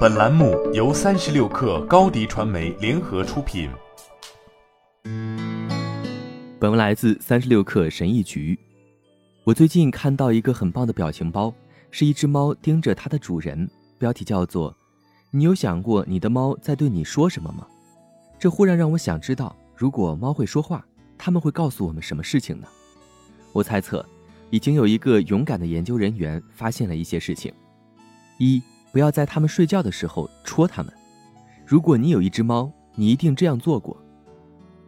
本栏目由三十六氪高低传媒联合出品。本文来自三十六氪神译局。我最近看到一个很棒的表情包，是一只猫盯着它的主人，标题叫做“你有想过你的猫在对你说什么吗？”这忽然让我想知道，如果猫会说话，他们会告诉我们什么事情呢？我猜测，已经有一个勇敢的研究人员发现了一些事情。一，不要在它们睡觉的时候戳它们。如果你有一只猫，你一定这样做过。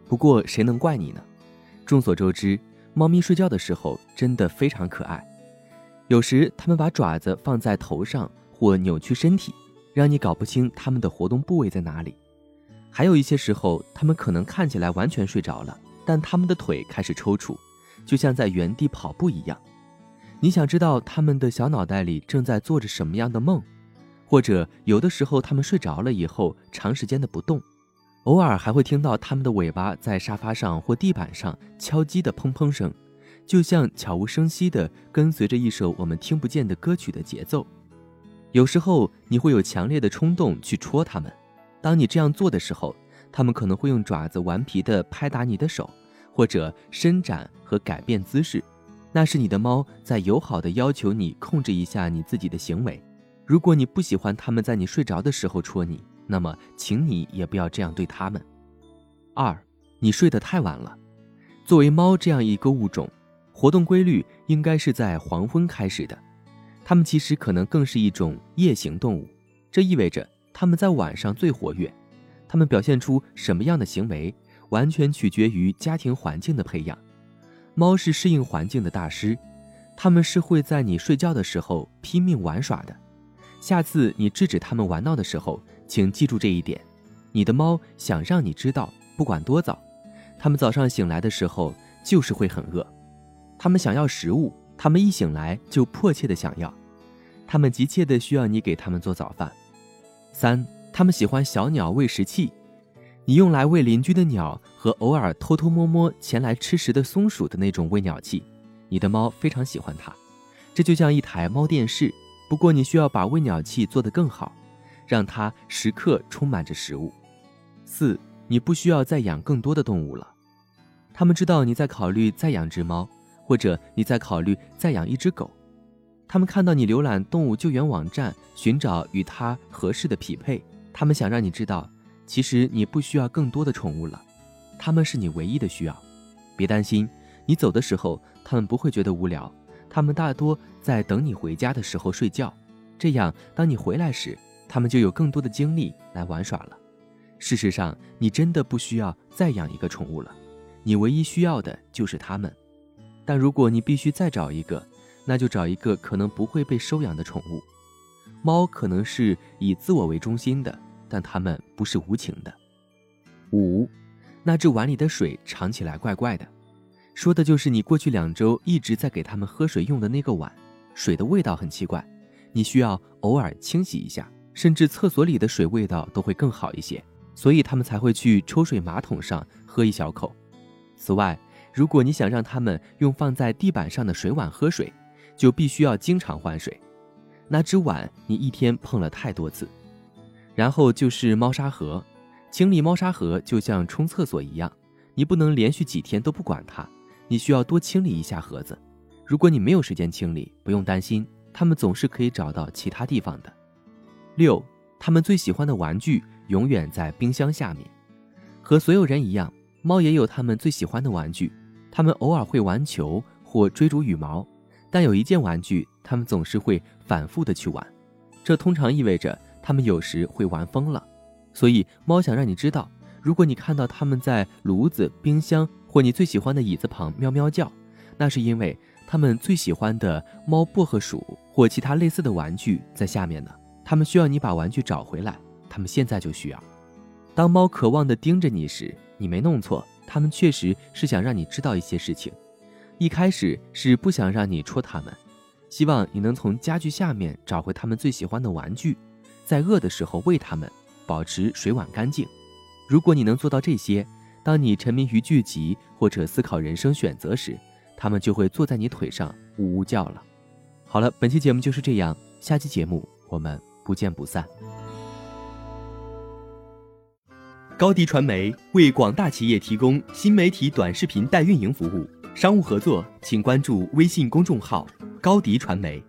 不过谁能怪你呢？众所周知，猫咪睡觉的时候真的非常可爱。有时它们把爪子放在头上或扭曲身体，让你搞不清它们的活动部位在哪里。还有一些时候，它们可能看起来完全睡着了，但它们的腿开始抽搐，就像在原地跑步一样。你想知道它们的小脑袋里正在做着什么样的梦？或者有的时候它们睡着了以后，长时间的不动。偶尔还会听到它们的尾巴在沙发上或地板上敲击的砰砰声，就像悄无声息地跟随着一首我们听不见的歌曲的节奏。有时候你会有强烈的冲动去戳它们，当你这样做的时候，它们可能会用爪子顽皮地拍打你的手，或者伸展和改变姿势。那是你的猫在友好地要求你控制一下你自己的行为。如果你不喜欢它们在你睡着的时候戳你，那么，请你也不要这样对它们。二，你睡得太晚了。作为猫这样一个物种，活动规律应该是在黄昏开始的。它们其实可能更是一种夜行动物，这意味着它们在晚上最活跃。它们表现出什么样的行为，完全取决于家庭环境的培养。猫是适应环境的大师，它们是会在你睡觉的时候拼命玩耍的。下次你制止它们玩闹的时候，请记住这一点，你的猫想让你知道，不管多早，它们早上醒来的时候就是会很饿，它们想要食物，它们一醒来就迫切的想要，它们急切的需要你给它们做早饭。三，它们喜欢小鸟喂食器，你用来喂邻居的鸟和偶尔偷偷摸摸前来吃食的松鼠的那种喂鸟器，你的猫非常喜欢它，这就像一台猫电视，不过你需要把喂鸟器做得更好。让它时刻充满着食物。四，你不需要再养更多的动物了。他们知道你在考虑再养只猫，或者你在考虑再养一只狗。他们看到你浏览动物救援网站，寻找与它合适的匹配。他们想让你知道，其实你不需要更多的宠物了。他们是你唯一的需要。别担心，你走的时候，他们不会觉得无聊。他们大多在等你回家的时候睡觉。这样，当你回来时，他们就有更多的精力来玩耍了。事实上，你真的不需要再养一个宠物了，你唯一需要的就是它们。但如果你必须再找一个，那就找一个可能不会被收养的宠物。猫可能是以自我为中心的，但它们不是无情的。五，那只碗里的水尝起来怪怪的，说的就是你过去两周一直在给它们喝水用的那个碗，水的味道很奇怪，你需要偶尔清洗一下。甚至厕所里的水味道都会更好一些，所以他们才会去抽水马桶上喝一小口。此外，如果你想让他们用放在地板上的水碗喝水，就必须要经常换水。那只碗你一天碰了太多次。然后就是猫砂盒，清理猫砂盒就像冲厕所一样，你不能连续几天都不管它，你需要多清理一下盒子。如果你没有时间清理，不用担心，它们总是可以找到其他地方的。六，他们最喜欢的玩具永远在冰箱下面。和所有人一样，猫也有他们最喜欢的玩具。他们偶尔会玩球或追逐羽毛，但有一件玩具，他们总是会反复的去玩。这通常意味着他们有时会玩疯了。所以，猫想让你知道，如果你看到他们在炉子、冰箱或你最喜欢的椅子旁喵喵叫，那是因为他们最喜欢的猫薄荷鼠或其他类似的玩具在下面呢。他们需要你把玩具找回来，他们现在就需要。当猫渴望地盯着你时，你没弄错，他们确实是想让你知道一些事情。一开始是不想让你戳它们，希望你能从家具下面找回他们最喜欢的玩具，在饿的时候喂它们，保持水碗干净。如果你能做到这些，当你沉迷于剧集或者思考人生选择时他们就会坐在你腿上呜呜叫了。好了本期节目就是这样下期节目我们不见不散。高迪传媒为广大企业提供新媒体短视频代运营服务商务合作请关注微信公众号高迪传媒